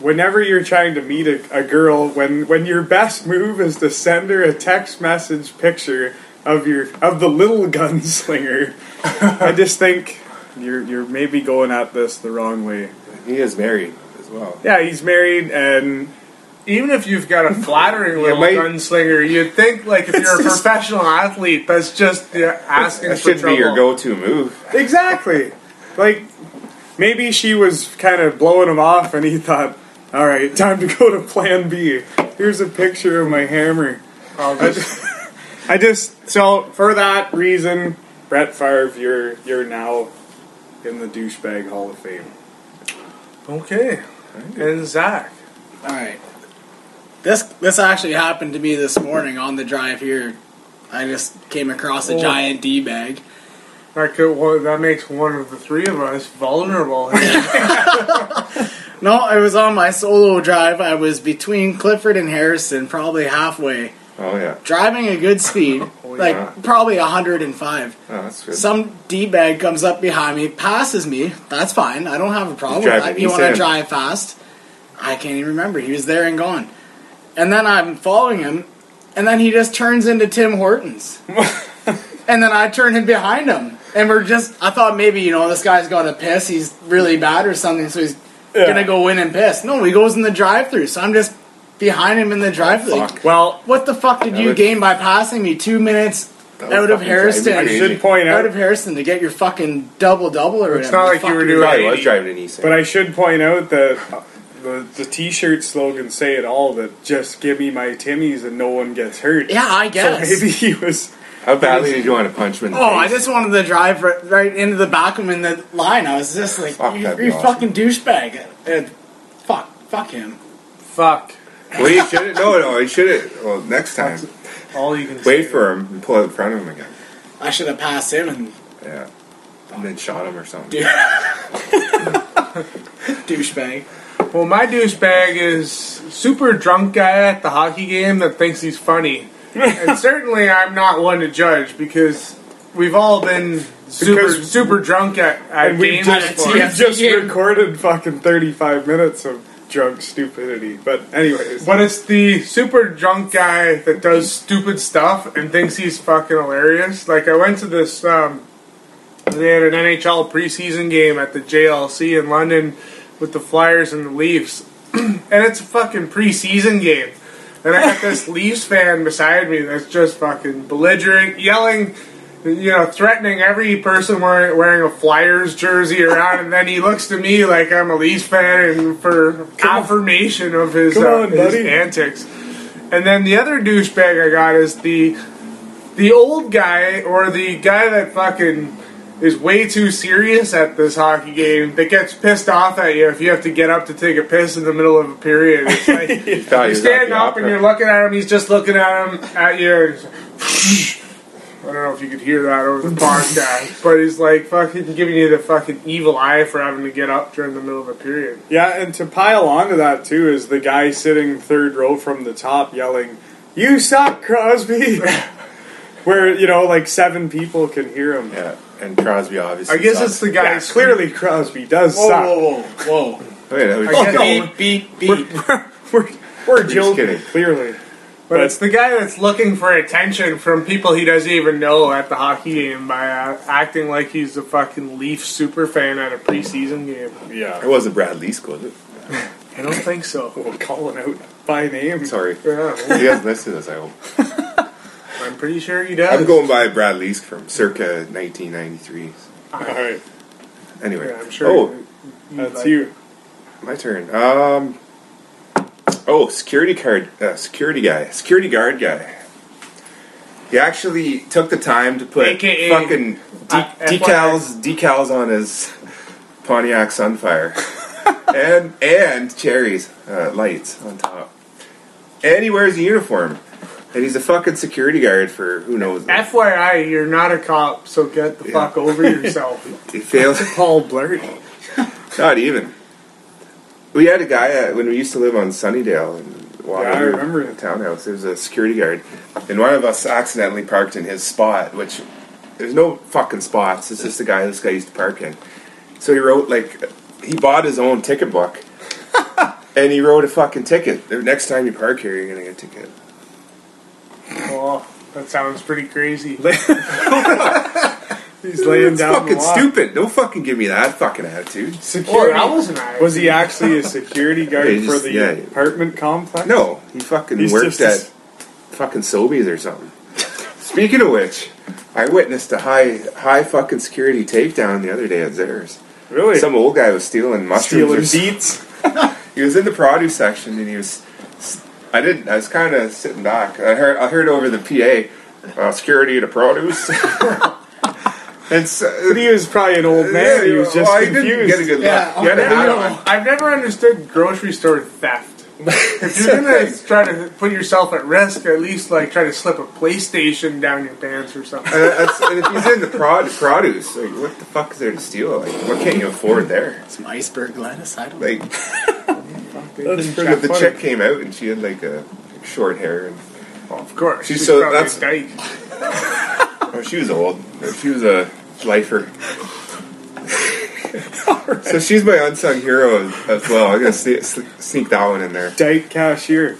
whenever you're trying to meet a, a girl, when when your best move is to send her a text message picture of your of the little gunslinger, <laughs> I just think you're you're maybe going at this the wrong way. He is married as well. Yeah, he's married and Even if you've got a flattering little might- gunslinger, you'd think like if you're a <laughs> professional athlete, that's just yeah, asking That for should trouble. be your go-to move. exactly like maybe she was kind of blowing him off, and he thought, "All right, time to go to Plan B. Here's a picture of my hammer." I'll I just- just, <laughs> I just so for that reason, Brett Favre, you're you're now in the douchebag Hall of Fame. okay. And Zach. All right. This this actually happened to me this morning on the drive here. I just came across a Oh. giant D bag, That could well, that makes one of the three of us vulnerable. <laughs> <laughs> No, I was on my solo drive. I was between Clifford and Harriston, probably halfway, Oh yeah. driving a good speed, <laughs> like yeah. probably 105. Oh, that's good. Some d bag comes up behind me, passes me. That's fine. I don't have a problem with that. You want to drive fast? I can't even remember. He was there and gone. And then I'm following him, and then he just turns into Tim Hortons. <laughs> and then I turn him behind him, and we're just. I thought maybe you know this guy's got a piss. He's really bad or something, so he's Yeah. gonna go in and piss. No, he goes in the drive-through. So I'm just behind him in the drive-through. Like, Well, what the fuck did you would- gain by passing me two minutes out of fucking Harriston? I should point out out, of Harriston to get your fucking double double or It's whatever. not like you were you. doing- Probably was driving an Nissan. but I should point out that the the T-shirt slogans say it all. That just give me my Timmies and no one gets hurt. Yeah, I So guess. maybe he was. How badly did you want to punch him in the Oh, I just wanted to drive right, right into the back of him in the line. I was just like, Fuck, you, you awesome. fucking douchebag. And fuck, fuck him. Fuck. Well, you should have. No, no, you should have. Well, next time, All you can wait say. for him and pull out in front of him again. I should have passed him and Yeah. And then shot him or something. <laughs> douchebag. Well, my douchebag is super drunk guy at the hockey game that thinks he's funny, and <laughs> certainly I'm not one to judge because we've all been super Because- super drunk at, at And we've just, we've just recorded fucking 35 minutes of drunk stupidity. But anyways, But it's the super drunk guy that does stupid stuff and thinks he's fucking hilarious. Like I went to this, um, they had an NHL preseason game at the JLC in London with the Flyers and the Leafs, <clears throat> and it's a fucking preseason game. And I got this <laughs> Leafs fan beside me that's just fucking belligerent, yelling, you know, threatening every person wearing, wearing a Flyers jersey around, and then he looks to me like I'm a Leafs fan and for affirmation of his, uh, on, his antics. And then the other douchebag I got is the the old guy or the guy that fucking is way too serious at this hockey game that gets pissed off at you if you have to get up to take a piss in the middle of a period. It's like <laughs> you stand up and you're looking at him, he's just looking at him at you. <laughs> And he's like, I don't know if you could hear that over the podcast, <laughs> but he's like fucking giving you the fucking evil eye for having to get up during the middle of a period. yeah, and to pile onto that too is the guy sitting third row from the top yelling, "You suck, Crosby!" <laughs> Where you know, like seven people can hear him. Yeah. And Crosby obviously. I guess sucks. it's the guy. Yeah, clearly Crosby does Whoa, suck. whoa, whoa, whoa. Wait, that was- I guess- beep, beep, beep. We're, we're just joking, kidding. clearly. But it's the guy that's looking for attention from people he doesn't even know at the hockey game by uh, acting like he's a fucking Leaf super fan at a preseason game. Yeah. It wasn't Brad Leask, was it? I don't think so. <laughs> we're calling out by name. Sorry. Yeah, He hasn't listened to this, I hope. <laughs> I'm pretty sure he does. I'm going by Brad Leask from circa 1993. All right, Anyway. Yeah, I'm sure. Oh, that's like- you. my turn. Um. Oh, security card, uh, security guy, security guard guy. He actually took the time to put AKA fucking de- decals, decals on his Pontiac Sunfire, <laughs> and and cherries uh, lights on top. And he wears a uniform, and he's a fucking security guard for who knows. FYI, you're not a cop, so get the Yeah. fuck over yourself. <laughs> He fails. Paul Blart. Not even. We had a guy uh, when we used to live on Sunnydale in Waterloo, Yeah, I remember it. the townhouse. There was a security guard, and one of us accidentally parked in his spot, which there's no fucking spots. It's just the guy this guy used to park in. So he wrote like he bought his own ticket book, <laughs> and he wrote a fucking ticket. The next time you park here, you're gonna get a ticket. oh, that sounds pretty crazy. <laughs> <laughs> He's laying It's down fucking the stupid. Don't fucking give me that fucking attitude. Security. that wasn't nice. Was he actually a security <laughs> guard Yeah, he for the yeah. apartment complex? No, he fucking He's works just at fucking Sobeys or something. Speaking of which, I witnessed a high high fucking security takedown the other day at Zehrs. Really? Some old guy was stealing mushrooms. stealing or beats. s- He was in the produce section and he was. I didn't. I was kind of sitting back. I heard. I heard over the PA, uh, security to produce. <laughs> and so, But he was probably an old man. He was just well, I didn't confused. get a good look. Yeah, He okay. hat I've never understood grocery store theft. if you're gonna <laughs> try to put yourself at risk, at least like try to slip a PlayStation down your pants or something. And, uh, that's, and if he's in the prod, produce, like, what the fuck is there to steal? Like, what can't you afford there? Some iceberg lettuce. I don't know. Like, <laughs> That's the, pretty the funny. chick came out and she had like a short hair, and Of course, She's she's, so- that's- a dyke. Oh, she was old. She was a lifer. <laughs> So she's my unsung hero as, as well. I'm gonna sne- sneak that one in there. Dyke cashier.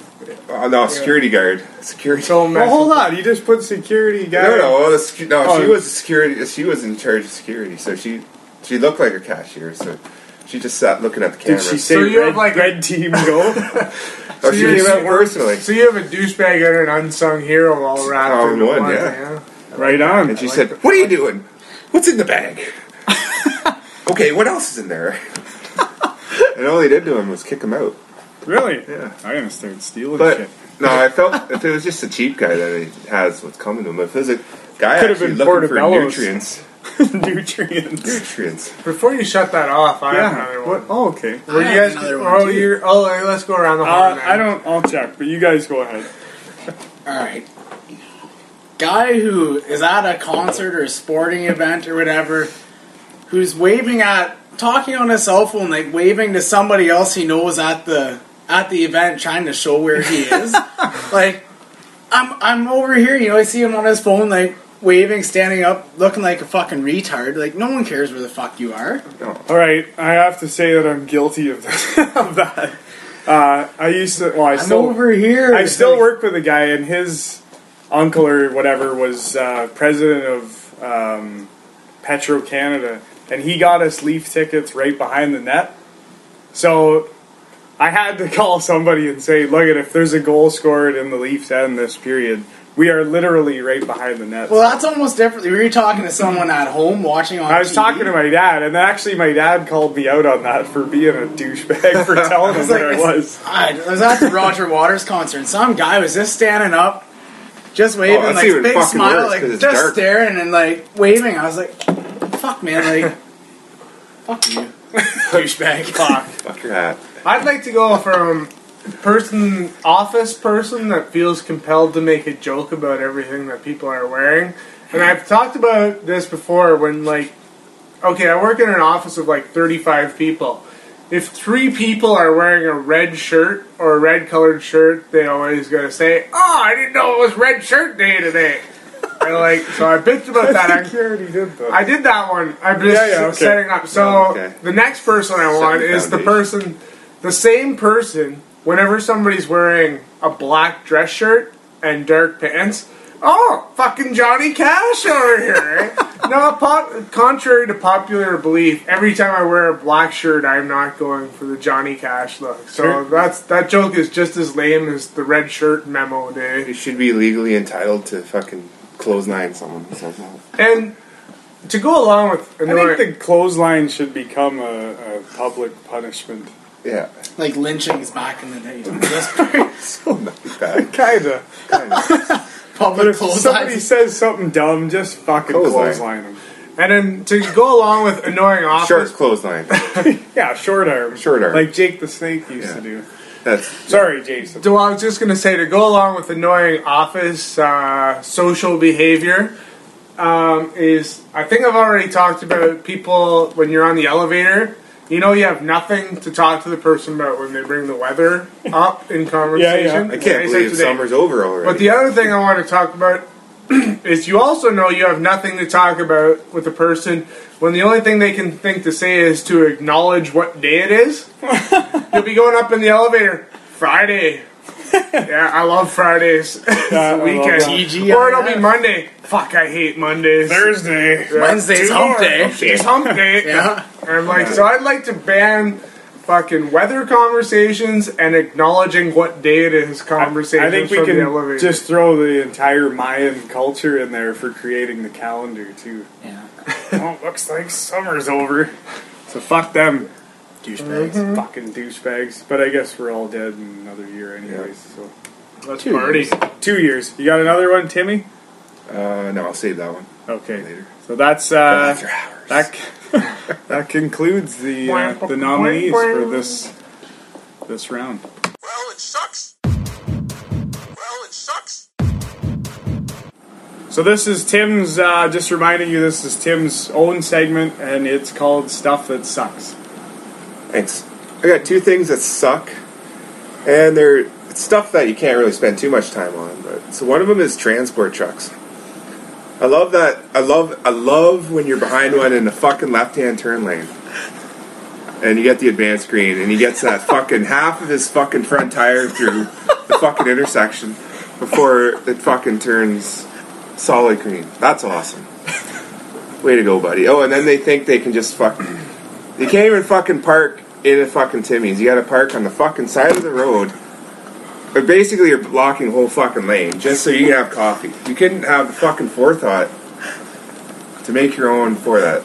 Oh, no, security guard. Security. So Well, messy. hold on. You just put security guard. No, no, well, the, secu- no. She Oh. was security. She was in charge of security, so she she looked like a cashier. So she just sat looking at the camera. Did she say So you red, have, like, red team go? <laughs> <laughs> oh, she you're- came out personally. So you have a douchebag and an unsung hero all wrapped All in into one, one. yeah. Right on. And she said, "What are you doing? What's in the bag?" <laughs> okay, what else is in there? <laughs> and all they did to him was kick him out. Really? Yeah. I'm gonna start stealing But shit. no, I felt <laughs> if it was just a cheap guy that he has what's coming to him. If it was a guy Could've actually been looking for Portobello's. nutrients, Nutrients. nutrients. Before you shut that off, I have Yeah. another one. What? Oh, okay. Were you I have guys? another one, Oh, too. you're. Oh, let's go around the horn. Uh, then. I don't. I'll check, but you guys go ahead. All right. Guy who is at a concert or a sporting event or whatever, who's waving at, talking on his cell phone, like waving to somebody else he knows at the at the event, trying to show where he is. <laughs> like, I'm I'm over here, you know. I see him on his phone, like waving, standing up, looking like a fucking retard. Like, no one cares where the fuck you are. All right. I have to say that I'm guilty of, <laughs> of that. Uh, I used to. Well, I I'm still. over here. I still like- work with a guy, and his uncle or whatever was uh, president of um, Petro Canada, and he got us Leaf tickets right behind the net. So I had to <laughs> call somebody and say, "Look at if there's a goal scored in the Leafs end this period, we are literally right behind the net." Well, that's almost different. Were you talking to someone at home watching on? I was TV? talking to my dad, and actually, my dad called me out on that for being a douchebag for <laughs> telling him like, where I was. I was at the Roger Waters concert, and some guy was just standing up, just waving, Oh, like big smile, worse, like 'cause it's just dark. staring and like waving. I was like, "Fuck, man, like, <laughs> fuck you, douchebag." <laughs> Fuck. Fuck your hat. I'd like to go from person, office person that feels compelled to make a joke about everything that people are wearing. And I've talked about this before when, like, okay, I work in an office of like 35 people. If three people are wearing a red shirt or a red colored shirt, they always gonna say, Oh, I didn't know it was red shirt day today. and like, so I bitched about <laughs> that. I, already did that. I did that one. I'm just Yeah, yeah, okay. setting up. So okay. the next person I want Setting is the foundation. person, the same person. Whenever somebody's wearing a black dress shirt and dark pants, oh, fucking Johnny Cash over here. eh? <laughs> no, pop, contrary to popular belief, every time I wear a black shirt, I'm not going for the Johnny Cash look. So Sure. that's that joke is just as lame as the red shirt memo day. You should be legally entitled to fucking clothesline someone who says that. And to go along with I annoying- think the clothesline should become a, a public punishment. Yeah. like lynchings back in the day. Just <laughs> <laughs> So not bad. Kinda. But if somebody says something dumb, just fucking Clothesline. clothesline them. And then to go along with annoying office, Short clothesline. <laughs> Yeah, short arm. Short arm. Like Jake the Snake used Yeah. to do. That's Sorry, Jason. So I was just going to say to go along with annoying office uh, social behavior um, is I think I've already talked about people when you're on the elevator. You know, you have nothing to talk to the person about when they bring the weather up in conversation. <laughs> yeah, yeah. I can't say believe today- summer's over already. But the other thing I want to talk about <clears throat> is you also know you have nothing to talk about with the person when the only thing they can think to say is to acknowledge what day it is. <laughs> You'll be going up in the elevator Friday. Yeah, I love Fridays. <laughs> it's I the weekend. that. Or it'll be Monday. Fuck, I hate Mondays. Thursday. Wednesday's Two hump more. day. It's hump day. <laughs> Yeah. And I'm like, so I'd like to ban fucking weather conversations and acknowledging what day it is conversations I think we can just throw the entire Mayan culture in there for creating the calendar too. Yeah. <laughs> oh, looks like summer's over. So fuck them, Douchebags. Mhm. Fucking douchebags. But I guess we're all dead in another year, anyways. Let's Two party. years. So two years. You got another one, Timmy? Uh, no, I'll save that one Okay. later. So that's uh, After hours. that. <laughs> that concludes the uh, the nominees for this this round. Well, it sucks. Well, it sucks. So this is Tim's. Uh, just reminding you, this is Tim's own segment, and it's called "Stuff That Sucks." Thanks. I got two things that suck, and they're stuff that you can't really spend too much time on. But so one of them is transport trucks. I love that. I love. I love when you're behind one in the fucking left-hand turn lane, and you get the advanced screen, and he gets that <laughs> fucking half of his fucking front tire through the fucking intersection before it fucking turns solid green. That's awesome. Way to go, buddy. Oh, and then they think they can just fucking. You can't even fucking park in a fucking Timmy's. You gotta park on the fucking side of the road. But basically, you're blocking the whole fucking lane just so you can have coffee. You couldn't have the fucking forethought to make your own for that.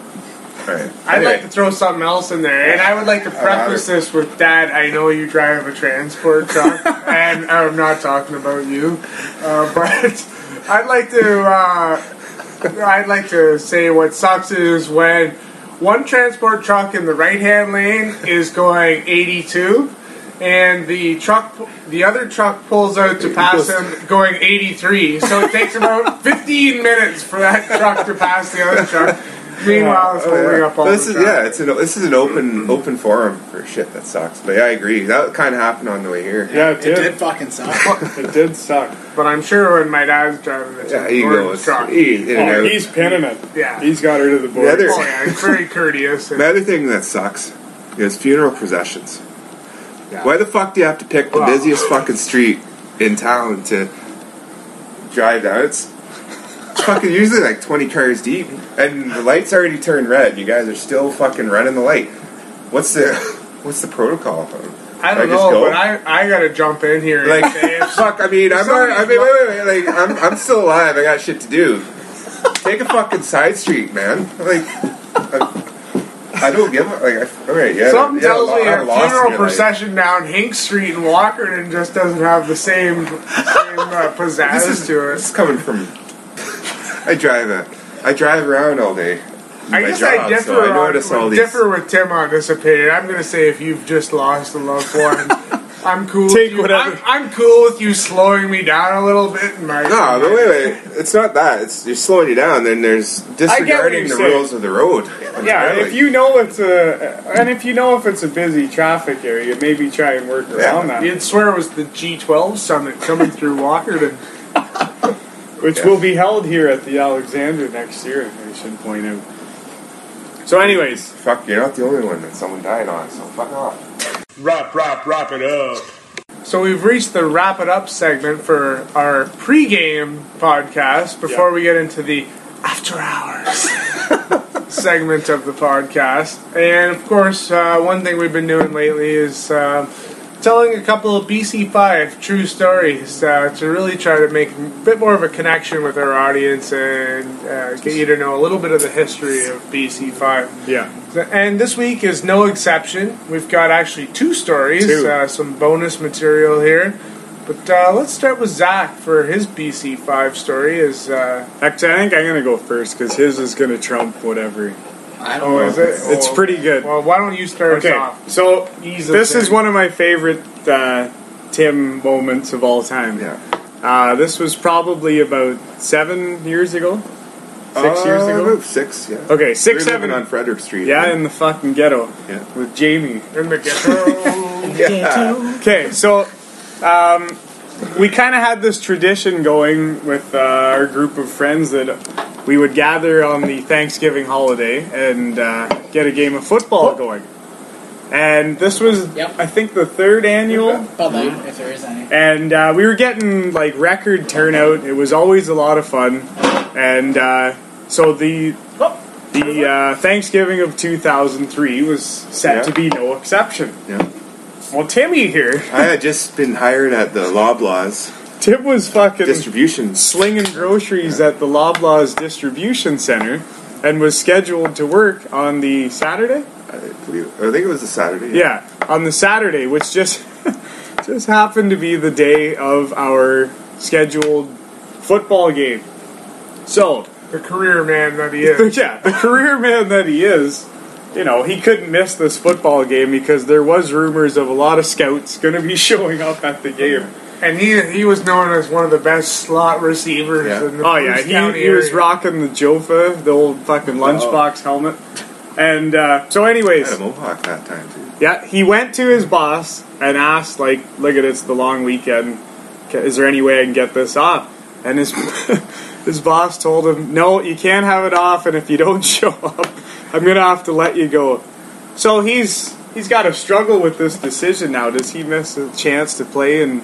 Alright. I'd like to throw something else in there, and I would like to preface this with Dad. I know you drive a transport truck, <laughs> and I'm not talking about you, uh, <laughs> but I'd like to. Uh, I'd like to say what sucks is when one transport truck in the right-hand lane is going 82, and the truck, the other truck pulls out to pass him going 83. So it takes about 15 minutes for that truck to pass the other truck. <laughs> Meanwhile, it's holding up all This the is traffic. yeah, it's an this is an open open forum for shit that sucks. But yeah, I agree. That kind of happened on the way here. Yeah, it It did. did fucking suck. <laughs> It did suck. But I'm sure when my dad's driving the Yeah, he orange goes. truck, He, in and Oh, out. he's pinning it. Yeah. he's got her to the board. The other- oh yeah, he's very courteous. And, <laughs> The other thing that sucks is funeral processions. Yeah. Why the fuck do you have to pick the Wow. busiest fucking street in town to drive down? It's fucking usually like 20 cars deep, and the light's already turned red. You guys are still fucking running the light. What's the <laughs> what's the protocol? I don't I know, go? but I I gotta jump in here and Like, say <laughs> fuck. I mean, I'm not, I mean, wait, wait, wait. Like, I'm, I'm still alive. I got shit to do. Take a fucking side street, man. Like, I, I don't give a like. I, all right, yeah. Something yeah, tells me a funeral your life. procession down Hink Street in Walkerton just doesn't have the same, same uh, <laughs> pizzazz This is, to this is it. coming from. I drive a. I drive around all day. I my guess job, I differ, so I on, notice all these. differ with Tim on this opinion. I'm gonna say if you've just lost a loved one, <laughs> I'm cool. Take with you. whatever- I'm, I'm cool with you slowing me down a little bit. And my, No, but wait, wait. It's not that. It's you're slowing you down. Then there's disregarding the saying. rules of the road. Yeah, if you know it's a, and if you know if it's a busy traffic area, maybe try and work around that, You'd swear it was the G12 summit coming through Walkerton. Which Yeah. will be held here at the Alexander next year. I should point out. So, anyways, Fuck, you're not the only one that someone died on. So fuck off. Wrap, wrap, wrap it up. So we've reached the wrap it up segment for our pregame podcast before Yeah. we get into the after hours <laughs> segment of the podcast. And of course, uh, one thing we've been doing lately is uh, telling a couple of BC5 true stories uh, to really try to make a bit more of a connection with our audience and uh, get you to know a little bit of the history of BC5. yeah, And this week is no exception. We've got actually two stories, Two. Uh, some bonus material here. But uh, let's start with Zach for his BC5 story. Is uh, actually, I think I'm gonna go first because his is gonna trump whatever. I don't oh, know. is it? It's Oh, pretty good. Well, why don't you start Okay, us off? so Ease of this is one of my favorite uh, Tim moments of all time. Yeah. Uh, this was probably about seven years ago, six years Uh, ago. about Six, yeah. Okay, We six, seven. on Frederick Street. Yeah, in the fucking ghetto Yeah. with Jamie. In the ghetto. <laughs> yeah. Okay, so um, we kind of had this tradition going with uh, our group of friends that we would gather on the Thanksgiving holiday and uh, get a game of football going. And this was, Yep. I think, the third annual. Bud Light, if there is any. and uh, we were getting like record turnout. It was always a lot of fun, and uh, so the the uh, Thanksgiving of 2003 was set Yeah. to be no exception. Yeah. Well, Timmy here, I had just been hired at the Loblaws Tim was fucking distribution. slinging groceries at the Loblaws distribution center, and was scheduled to work on the Saturday. I believe. I think it was a Saturday. Yeah, on the Saturday, which just <laughs> just happened to be the day of our scheduled football game. So, the career man that he is. <laughs> yeah, the career man that he is, you know, he couldn't miss this football game because there was rumors of a lot of scouts going to be <laughs> showing up at the game. And he he was known as one of the best slot receivers Yeah. in the Oh yeah, Bruce County he, he was area. rocking the Jofa, the old fucking lunchbox helmet. And uh, so, anyways, I had a mohawk that time too. Yeah, he went to his boss and asked, like, look at it's the long weekend. Ca- Is there any way I can get this off? And his <laughs> his boss told him, no, you can't have it off, and if you don't <laughs> show up, I'm gonna have to let you go. So he's he's got to struggle with this decision now. Does he miss a chance to play in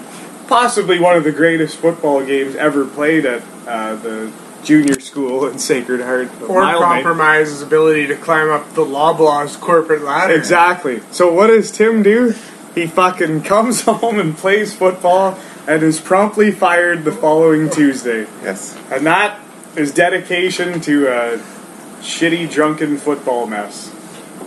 possibly one of the greatest football games ever played at uh, the junior school in Sacred Heart? or Mildmay? compromise his ability to climb up the Loblaws corporate ladder. Exactly. So what does Tim do? He fucking comes <laughs> home and plays football and is promptly fired the following Tuesday. Yes. And that is dedication to a shitty drunken football mess.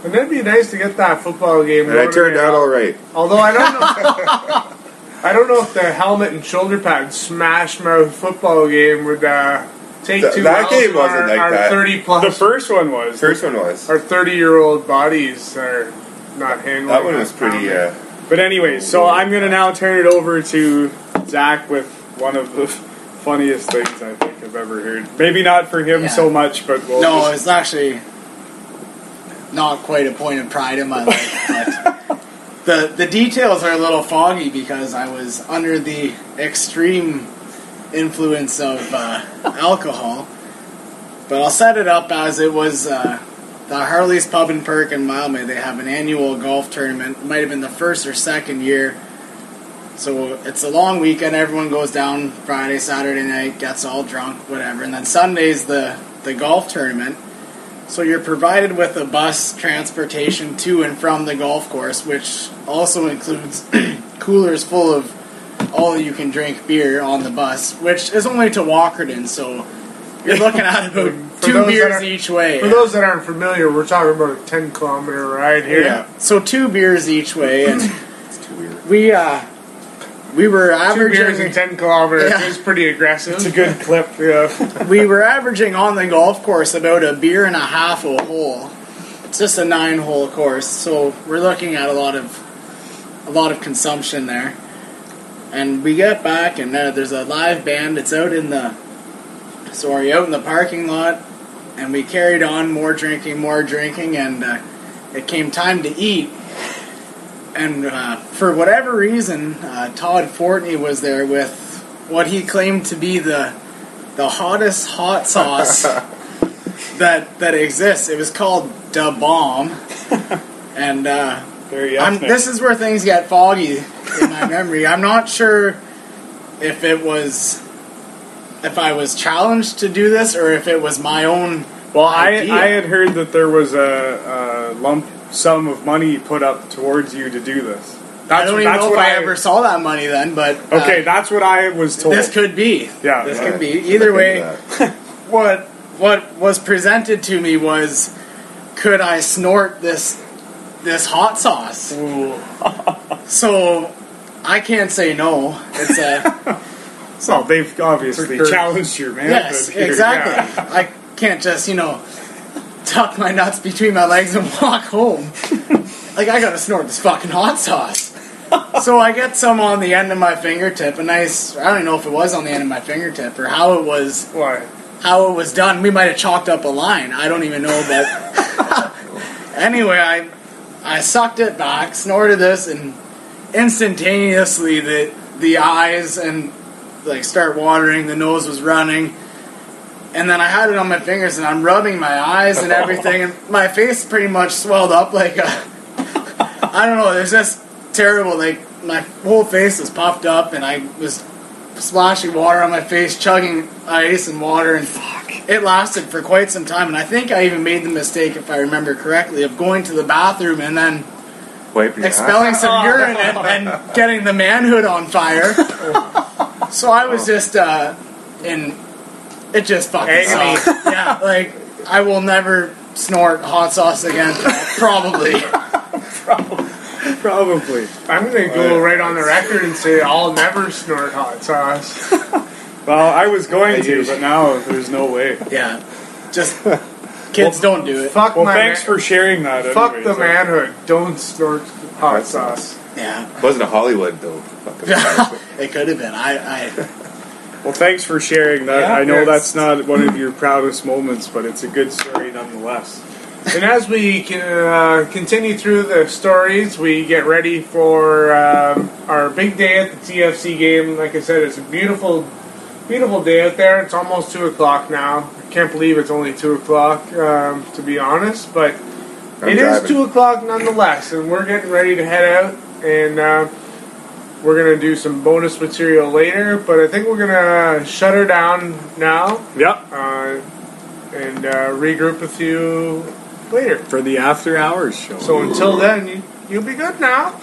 And it'd be nice to get that football game. And I turned out all right. Although I don't know, <laughs> I don't know if the helmet and shoulder pad smash mouth football game would uh, take Th- too that game wasn't our, like our that. thirty plus. The first one was. First one was. our thirty year old bodies are not handling. That one was pretty. Uh, But anyway, so I'm going to now turn it over to Zach with one of the funniest things I think I've ever heard. Maybe not for him Yeah. so much, but we'll No, just- it's actually not quite a point of pride in my life, but the the details are a little foggy because I was under the extreme influence of uh, alcohol. But I'll set it up as it was uh, the Harley's Pub and Perk in Mildmay. They have an annual golf tournament. It might have been the first or second year. So it's a long weekend. Everyone goes down Friday, Saturday night, gets all drunk, whatever, and then Sunday's the the golf tournament. So you're provided with a bus transportation to and from the golf course, which also includes <clears throat> coolers full of all you can drink beer on the bus, which is only to Walkerton. So you're <laughs> looking at about two beers each way. For those that aren't familiar, we're talking about a ten kilometer ride here. yeah. So two beers each way, and it's too weird. we uh we were Two beers averaging and ten kilometers Yeah. is pretty aggressive. it's a good clip. Yeah. <laughs> we were averaging on the golf course about a beer and a half a hole. It's just a nine hole course, so we're looking at a lot of a lot of consumption there. And we get back, and uh, there's a live band. It's out in the sorry out in the parking lot, and we carried on more drinking, more drinking, and uh, it came time to eat. And uh, for whatever reason, uh, Todd Fortney was there with what he claimed to be the the hottest hot sauce <laughs> that that exists. It was called Da Bomb, <laughs> and uh, Very I'm, this is where things get foggy in my <laughs> memory. I'm not sure if it was if I was challenged to do this or if it was my own. Well, I. I had heard that there was a, a lump sum of money put up towards you to do this. That's, I don't even that's know if what I, ever saw that money then, but uh, Okay, that's what I was told. this could be. Yeah, this right. could be. Either way, <laughs> what what was presented to me was could I snort this this hot sauce? <laughs> so I can't say no. It's a <laughs> well, they've obviously challenged you, man. yes, here. exactly. I can't just you know tuck my nuts between my legs and walk home. like I gotta snort this fucking hot sauce. so I get some on the end of my fingertip, a nice. I don't even know if it was on the end of my fingertip or how it was Why? how it was done. We might have chalked up a line. I don't even know, but <laughs> anyway, I I sucked it back, snorted this, and instantaneously the the eyes and like start watering. The nose was running, and then I had it on my fingers, and I'm rubbing my eyes and everything, and my face pretty much swelled up like a <laughs> I don't know. There's just terrible. Like my whole face was puffed up, and I was splashing water on my face, chugging ice and water, and it lasted for quite some time. And I think I even made the mistake, if I remember correctly, of going to the bathroom and then expelling ass. some urine and, and getting the manhood on fire. <laughs> so I was just uh, in. It just fucking Agony. sucked. <laughs> Yeah, like I will never snort hot sauce again. Probably. <laughs> Probably. Probably. I'm gonna go right on the record and say I'll never snort hot sauce. <laughs> Well, I was going I to, do. but now there's no way. Yeah. Just kids don't do it. Fuck Well, my thanks man- for sharing that. fuck anyways. the manhood. Don't snort hot sauce. Yeah, It Wasn't a Hollywood though. It could have been. I, I Well, thanks for sharing that. Yeah, I know yes. that's not one of your proudest moments, but it's a good story nonetheless. And as we can, uh, continue through the stories, we get ready for um, our big day at the TFC game. Like I said, it's a beautiful, beautiful day out there. It's almost two o'clock now. I can't believe it's only two o'clock, um, to be honest. But I'm it is driving. two o'clock nonetheless, and we're getting ready to head out. And uh, we're gonna do some bonus material later. But I think we're gonna shut her down now Yep. uh, and uh, regroup with you later. For the after hours show. So until then, you, you'll be good now.